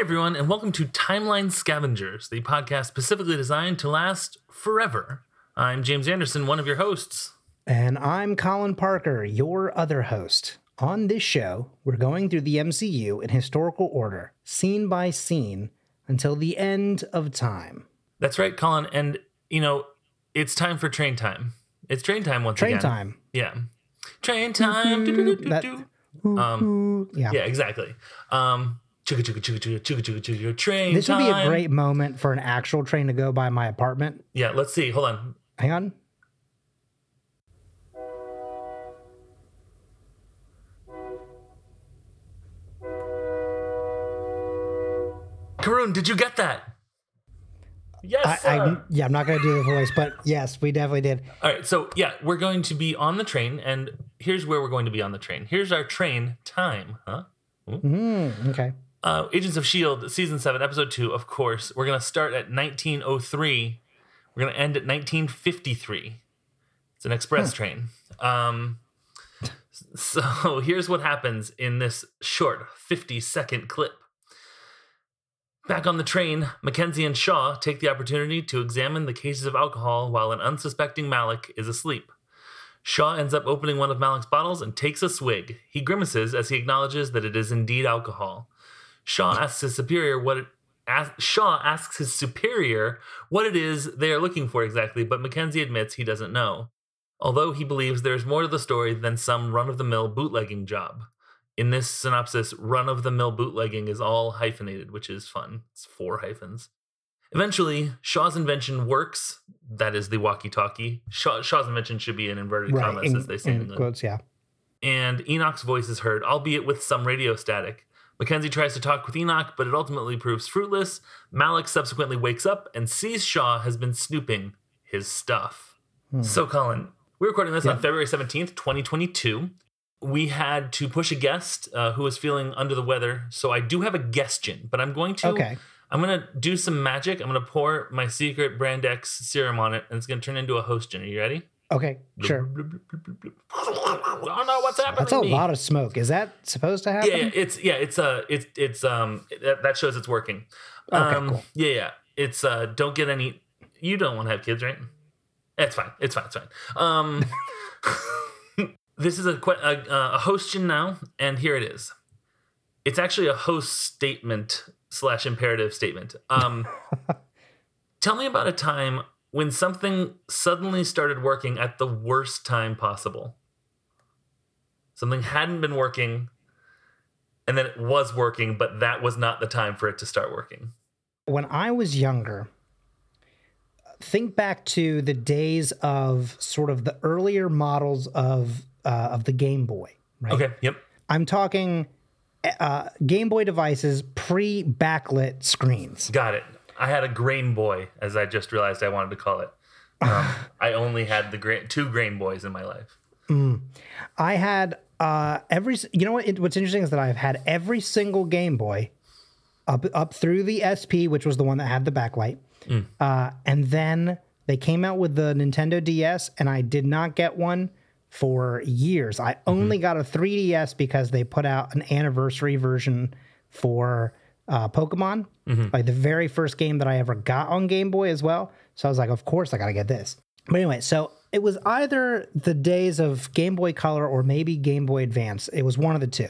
everyone, and welcome to Timeline Scavengers, the podcast specifically designed to last forever. I'm James Anderson, one of your hosts. And I'm Colin Parker, your other host. On this show, we're going through the MCU in historical order, scene by scene, until the end of time. That's right, Colin. And, you know, it's time for train time. It's train time once Train again. Train time. Yeah. Train time. That- Um, Yeah. yeah, exactly. Um, chugga chugga chugga chugga chugga chugga chugga train This would be a great moment for an actual train to go by my apartment. Yeah, let's see. Hold on. Hang on. Karun, did you get that? Yes. I. I yeah, I'm not gonna do the voice, but yes, we definitely did. All right, so yeah, we're going to be on the train, and here's where we're going to be on the train. Here's our train time, huh? Mm, okay. Uh, Agents of S.H.I.E.L.D., Season 7, Episode 2, of course. We're going to start at 1903. We're going to end at 1953. It's an express train. Um, so here's what happens in this short 50 second clip. Back on the train, Mackenzie and Shaw take the opportunity to examine the cases of alcohol while an unsuspecting Malick is asleep. Shaw ends up opening one of Malick's bottles and takes a swig. He grimaces as he acknowledges that it is indeed alcohol. Shaw asks his superior what it as, Shaw asks his superior what it is they are looking for exactly, but Mackenzie admits he doesn't know. Although he believes there is more to the story than some run-of-the-mill bootlegging job. In this synopsis, run-of-the-mill bootlegging is all hyphenated, which is fun. It's four hyphens. Eventually, Shaw's invention works. That is the walkie-talkie. Shaw, Shaw's invention should be in inverted Right. commas, in- as they say in in England quotes, yeah. and Enoch's voice is heard, albeit with some radio static. Mackenzie tries to talk with Enoch, but it ultimately proves fruitless. Malick subsequently wakes up and sees Shaw has been snooping his stuff. So, Colin, we're recording this on Hmm. February 17th, 2022. We had to push a guest uh, who was feeling under the weather, so I do have a guestion, but I'm going to Okay. I'm gonna do some magic. I'm gonna pour my secret brand X serum on it, and it's gonna turn into a host gin. Are you ready? Okay. Sure. I don't know what's happening. That's a to me. lot of smoke. Is that supposed to happen? Yeah, yeah, it's yeah, it's uh, it's it's um, that, that shows it's working. Okay, um, cool. Yeah, yeah, it's uh, don't get any. You don't want to have kids, right? It's fine. It's fine. It's fine. Um, this is a, que- a a hostgen now, and here it is. It's actually a host statement slash imperative statement. Um, tell me about a time when something suddenly started working at the worst time possible. Something hadn't been working, and then it was working, but that was not the time for it to start working. when I was younger, think back to the days of sort of the earlier models of uh, of the Game Boy. Right. Okay. Yep. I'm talking uh, Game Boy devices pre backlit screens. Got it. I had a grain boy, as I just realized I wanted to call it. Um, I only had the gra- two grain boys in my life. I had uh, every. You know what? It, what's interesting is that I've had every single Game Boy up up through the SP, which was the one that had the backlight, uh, and then they came out with the Nintendo DS, and I did not get one for years. I only got a 3DS because they put out an anniversary version for uh, Pokemon, like the very first game that I ever got on Game Boy as well. So I was like, of course I got to get this. But anyway, so it was either the days of Game Boy Color or maybe Game Boy Advance. It was one of the 2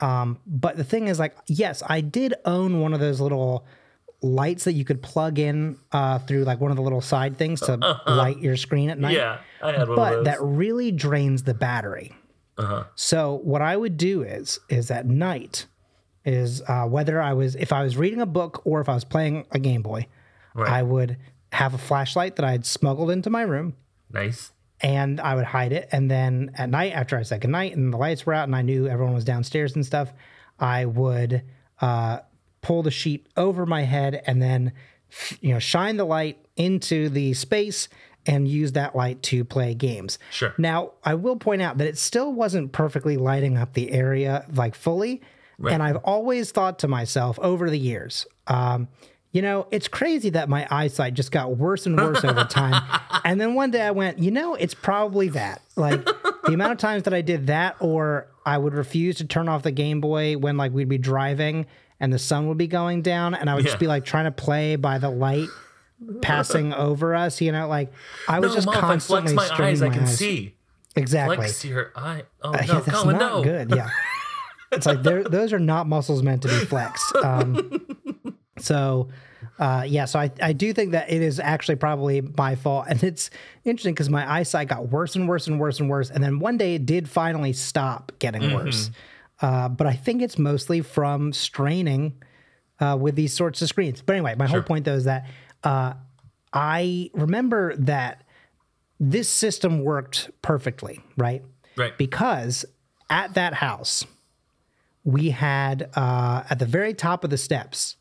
Um, but the thing is, like, yes, I did own one of those little lights that you could plug in uh, through like one of the little side things to light your screen at night. Yeah, I had one of But that really drains the battery. uh-huh. So what I would do is is at night is uh, whether I was if I was reading a book or if I was playing a Game Boy, Right. I would have a flashlight that I had smuggled into my room Nice. and I would hide it. And then at night, after I said goodnight and the lights were out and I knew everyone was downstairs and stuff, I would uh, pull the sheet over my head and then, you know, shine the light into the space and use that light to play games. Sure. Now, I will point out that it still wasn't perfectly lighting up the area like fully. And I've always thought to myself over the years, um, you know, it's crazy that my eyesight just got worse and worse over time. And then one day I went, you know, it's probably that. Like the amount of times that I did that, or I would refuse to turn off the Game Boy when like we'd be driving and the sun would be going down, and I would Yeah. just be like trying to play by the light passing over us. You know, like I was No, just Mom, if I constantly flex my eyes, I can eyes. see. Exactly. Flex your eye. Oh Uh, no, yeah, that's Colin, not no. good. Yeah. It's like those are not muscles meant to be flexed. Um, so, uh, yeah, so I, I do think that it is actually probably my fault. And it's interesting because my eyesight got worse and worse and worse and worse. And then one day it did finally stop getting Mm-hmm. worse. Uh, but I think it's mostly from straining uh, with these sorts of screens. But anyway, my whole point though is that uh, I remember that this system worked perfectly, right? Right. because at that house we had uh, at the very top of the steps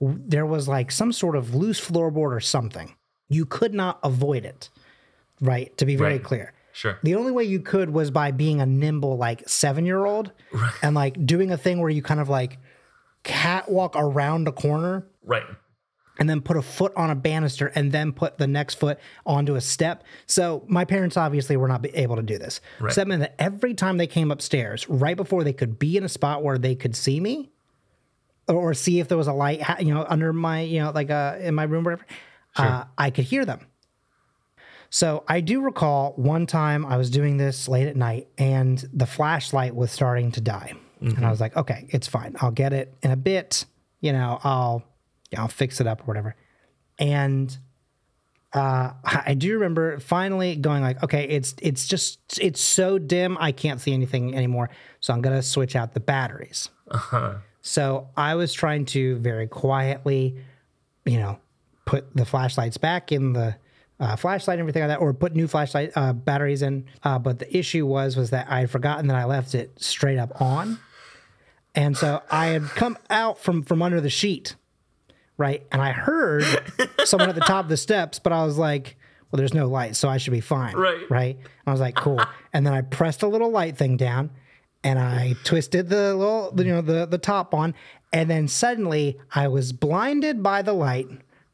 w- there was like some sort of loose floorboard or something you could not avoid it right to be very Right. clear Sure. the only way you could was by being a nimble like seven year old and like doing a thing where you kind of like catwalk around a corner Right. And then put a foot on a banister and then put the next foot onto a step. So my parents obviously were not able to do this. Right. So that meant that every time they came upstairs, right before they could be in a spot where they could see me or see if there was a light, you know, under my, you know, like uh, in my room, or whatever, uh, I could hear them. So I do recall one time I was doing this late at night and the flashlight was starting to die. And I was like, okay, it's fine. I'll get it in a bit. You know, I'll know, I'll fix it up or whatever. And uh, I do remember finally going like, okay, it's it's just it's so dim I can't see anything anymore. So I'm gonna switch out the batteries. So I was trying to very quietly, you know, put the flashlights back in the uh, flashlight and everything like that, or put new flashlight uh, batteries in. Uh, but the issue was was that I had forgotten that I left it straight up on, and so I had come out from from under the sheet, right, and I heard someone at the top of the steps, but I was like. Well, there's no light, so I should be fine. Right. Right. And I was like, cool. And then I pressed the little light thing down and I twisted the little, you know, the, the top on. And then suddenly I was blinded by the light,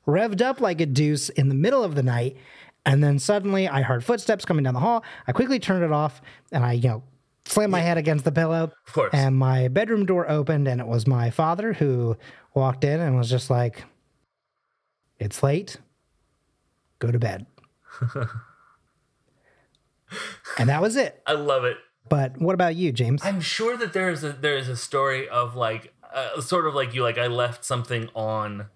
revved up like a deuce in the middle of the night. And then suddenly I heard footsteps coming down the hall. I quickly turned it off and I, you know, slammed my head against the pillow. Of course. And my bedroom door opened and it was my father who walked in and was just like, it's late. Go to bed. and that was it. I love it. But what about you, James? I'm sure that there is a there is a story of like uh, sort of like you like I left something on.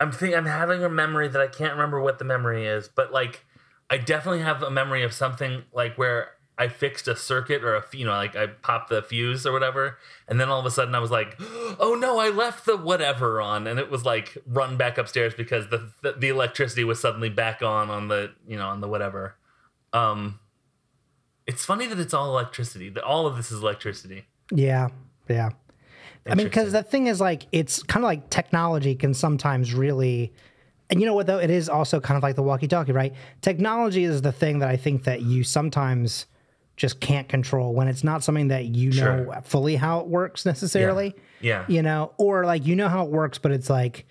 I'm think I'm having a memory that I can't remember what the memory is, but like I definitely have a memory of something like where I fixed a circuit or a you know like I popped the fuse or whatever, and then all of a sudden I was like, oh no, I left the whatever on, and it was like run back upstairs because the the, the electricity was suddenly back on on the you know on the whatever. Um, it's funny that it's all electricity. That all of this is electricity. yeah, yeah. I mean, because the thing is, like, it's kind of like technology can sometimes really, and you know what though, it is also kind of like the walkie-talkie, right? Technology is the thing that I think that you sometimes just can't control when it's not something that you know Sure. fully how it works necessarily. Yeah. You know, or like you know how it works, but it's like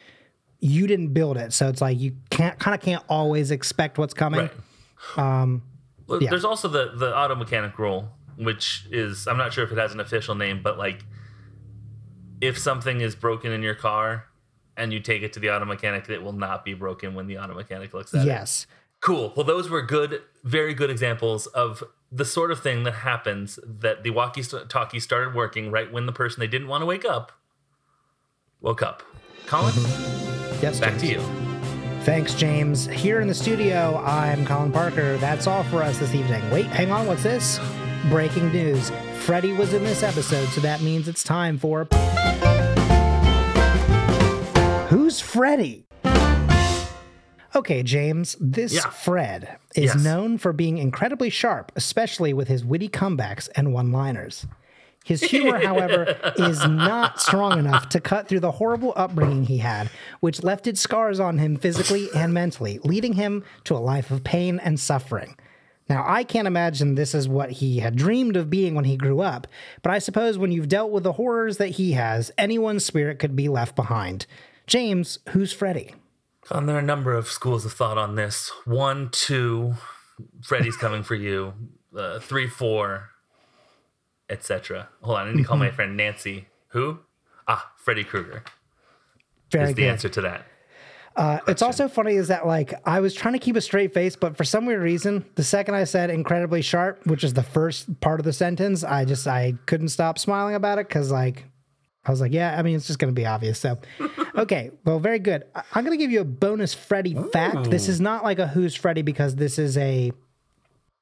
you didn't build it, so it's like you can't kind of can't always expect what's coming. Right. Um, well, yeah. There's also the the auto mechanic rule, which is I'm not sure if it has an official name, but like if something is broken in your car and you take it to the auto mechanic, it will not be broken when the auto mechanic looks at it. Yes. Cool. Well, those were good, very good examples of the sort of thing that happens that the walkie-talkie started working right when the person they didn't want to wake up woke up. Colin, Yes. back James. to you. Thanks, James. Here in the studio, I'm Colin Parker. That's all for us this evening. Wait, hang on. What's this? Breaking news. Freddie was in this episode, so that means it's time for. Who's Freddie? Okay, James, this Yeah. Fred is Yes. known for being incredibly sharp, especially with his witty comebacks and one liners. His humor, however, is not strong enough to cut through the horrible upbringing he had, which left its scars on him physically and mentally, leading him to a life of pain and suffering. Now, I can't imagine this is what he had dreamed of being when he grew up, but I suppose when you've dealt with the horrors that he has, anyone's spirit could be left behind. James, who's Freddy? Colin, there are a number of schools of thought on this. One, two, Freddy's coming for you. Uh, three, four, etc. Hold on, I need to call my friend Nancy. Who? Ah, Freddy Krueger Very is the good. answer to that. Uh, it's also funny is that like I was trying to keep a straight face, but for some weird reason, the second I said incredibly sharp, which is the first part of the sentence, I just I couldn't stop smiling about it because like I was like, yeah, I mean it's just gonna be obvious. So okay, well, very good. I- I'm gonna give you a bonus Freddy fact. This is not like a Who's Freddy because this is a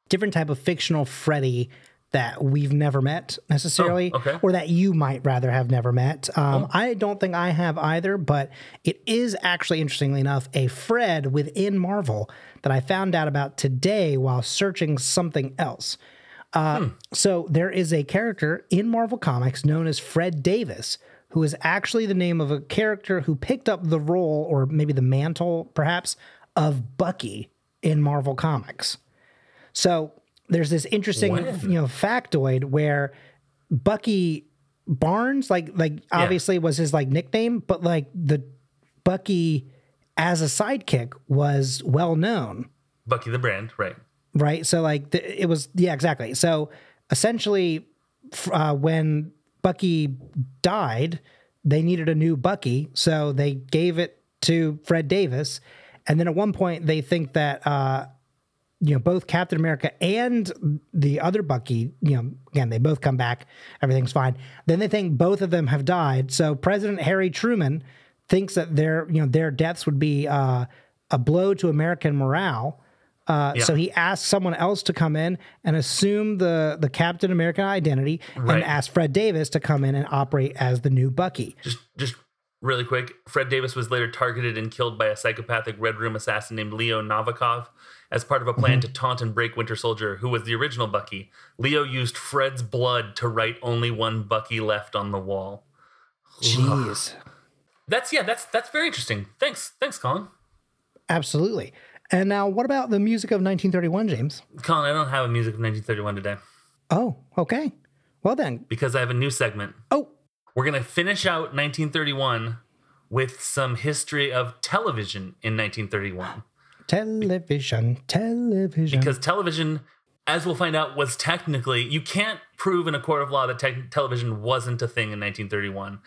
different type of fictional Freddy that we've never met necessarily, Oh, okay. or that you might rather have never met. Um, I don't think I have either, but it is actually, interestingly enough, a Fred within Marvel that I found out about today while searching something else. Uh, So there is a character in Marvel Comics known as Fred Davis, who is actually the name of a character who picked up the role, or maybe the mantle, perhaps, of Bucky in Marvel Comics. So there's this interesting, you know, factoid where Bucky Barnes, like, like obviously was his like nickname, but like the Bucky as a sidekick was well known Bucky the Brand, right? right? So like the, it was yeah exactly. So essentially, uh, when Bucky died, they needed a new Bucky, so they gave it to Fred Davis, and then at one point they think that. Uh, you know, both Captain America and the other Bucky, you know, again, they both come back, everything's fine. Then they think both of them have died. So President Harry Truman thinks that their, you know, their deaths would be uh, a blow to American morale. Uh, Yeah. So he asked someone else to come in and assume the the Captain America identity, Right. and asked Fred Davis to come in and operate as the new Bucky. Just just really quick, Fred Davis was later targeted and killed by a psychopathic Red Room assassin named Leo Novokov as part of a plan to taunt and break Winter Soldier, who was the original Bucky. Leo used Fred's blood to write only one Bucky left on the wall. Jeez, That's yeah, that's that's very interesting. Thanks. Thanks, Colin. absolutely. And now, what about the music of 1931, James? Colin, I don't have a music of 1931 today Oh, okay. Well then, because I have a new segment. oh, We're going to finish out 1931 with some history of television in 1931. television, television. Because television, as we'll find out, was technically, you can't prove in a court of law that tech television wasn't a thing in 1931.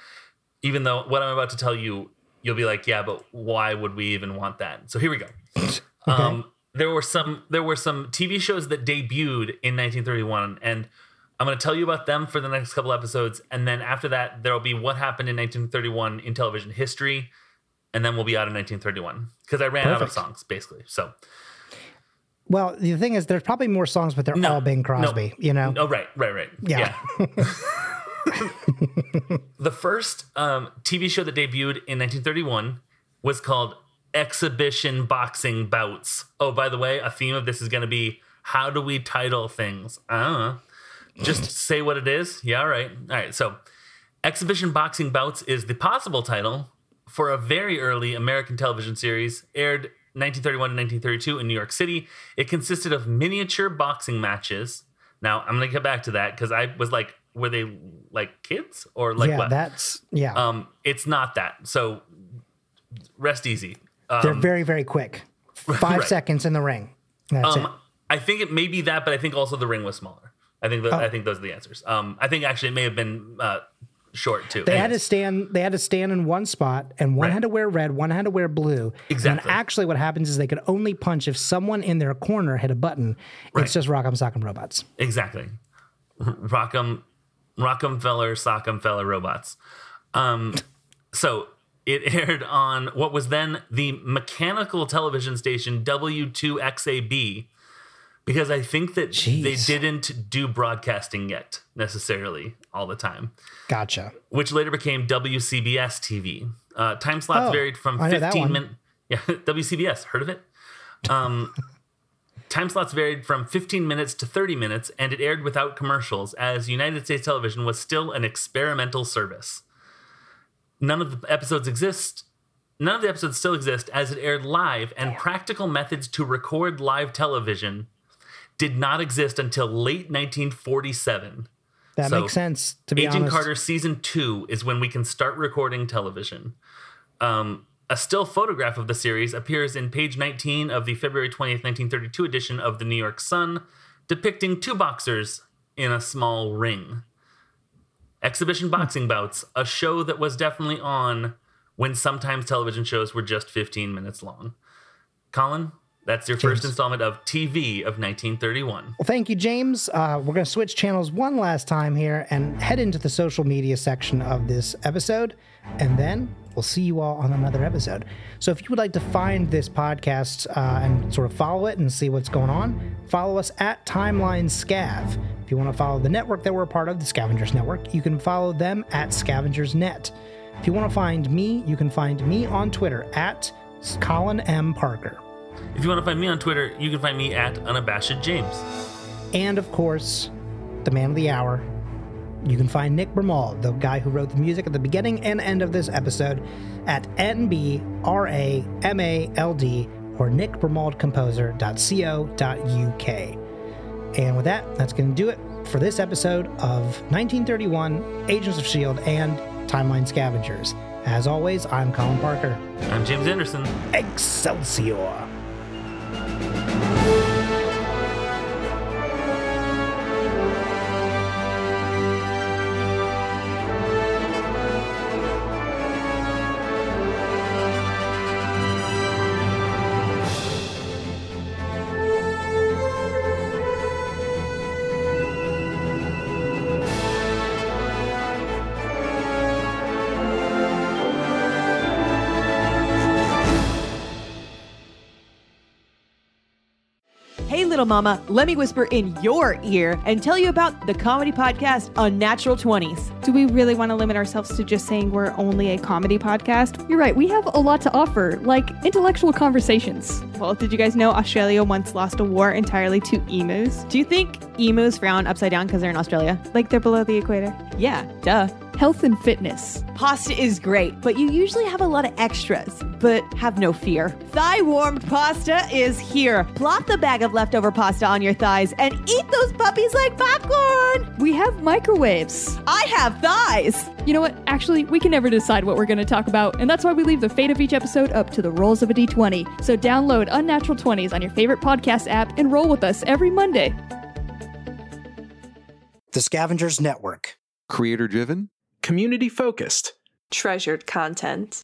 Even though what I'm about to tell you, you'll be like, yeah, but why would we even want that? So here we go. Um, there were some there were some TV shows that debuted in 1931, and I'm going to tell you about them for the next couple episodes, and then after that, there will be what happened in 1931 in television history, and then we'll be out of 1931 because I ran out of songs basically. So well, the thing is, there's probably more songs, but they're No, all Bing Crosby. You know, Oh, right, right, right. Yeah. the first um, TV show that debuted in 1931 was called Exhibition Boxing Bouts. Oh, by the way, a theme of this is going to be how do we title things? I. Just say what it is. Yeah, all right. All right. So, Exhibition Boxing Bouts is the possible title for a very early American television series aired 1931 to 1932 in New York City. It consisted of miniature boxing matches. Now, I'm going to get back to that because I was like, were they like kids or like yeah, what? that's yeah. um, it's not that. So, rest easy. they're Um, very, very quick. Five right. seconds in the ring. That's it. um, I think it may be that, but I think also the ring was smaller. I think that, Oh. I think those are the answers. Um, I think actually it may have been uh, short too. They had to stand. They had to stand in one spot, and one Right. had to wear red, one had to wear blue. Exactly. And actually, what happens is they could only punch if someone in their corner hit a button. Right. It's just Rock'em Sock'em Robots. Exactly. Rock'em, Rock'em Feller, Sock'em Feller robots. Um, so it aired on what was then the mechanical television station W2XAB because I think that they didn't do broadcasting yet necessarily all the time, Gotcha. which later became WCBS TV. Uh, time slots Oh, varied from I know that 15 minutes. Yeah, WCBS. Heard of it? Um, time slots varied from 15 minutes to 30 minutes, and it aired without commercials, as United States television was still an experimental service. None of the episodes exist. None of the episodes still exist as it aired live, and practical methods to record live television did not exist until late 1947. That So, makes sense. To be Agent honest, Carter season two is when we can start recording television. Um, a still photograph of the series appears in page 19 of the February 20th, 1932 edition of the New York Sun, depicting two boxers in a small ring. Exhibition Boxing Bouts, a show that was definitely on when sometimes television shows were just 15 minutes long. Colin, that's your first installment of TV of 1931. Well, thank you, James. Uh, we're going to switch channels one last time here and head into the social media section of this episode. And then we'll see you all on another episode. So if you would like to find this podcast uh, and sort of follow it and see what's going on, follow us at Timeline Scav. If you want to follow the network that we're a part of, the Scavengers Network, you can follow them at Scavengers Net. If you want to find me, you can find me on Twitter at Colin M. Parker. If you want to find me on Twitter, you can find me at Unabashed James. And of course, the man of the hour. You can find Nick Bramald, the guy who wrote the music at the beginning and end of this episode, at NBRAMALD or nickbramaldcomposer.co.uk. And with that, that's going to do it for this episode of 1931 Agents of S.H.I.E.L.D. and Timeline Scavengers. As always, I'm Colin Parker. I'm James Anderson. Excelsior! Little mama, let me whisper in your ear and tell you about the comedy podcast Unnatural 20s. Do we really want to limit ourselves to just saying we're only a comedy podcast? You're right, we have a lot to offer, like intellectual conversations. Well, did you guys know Australia once lost a war entirely to emus? Do you think emus frown upside down because they're in Australia? Like they're below the equator. Yeah, duh. Health and fitness. Pasta is great, but you usually have a lot of extras. But have no fear. Thigh warmed pasta is here. Plop the bag of leftover pasta on your thighs and eat those puppies like popcorn. We have microwaves. I have thighs. You know what? Actually, we can never decide what we're going to talk about, and that's why we leave the fate of each episode up to the rolls of a d20. So download Unnatural 20s on your favorite podcast app and roll with us every Monday. The Scavengers Network. Creator driven, community focused. treasured content.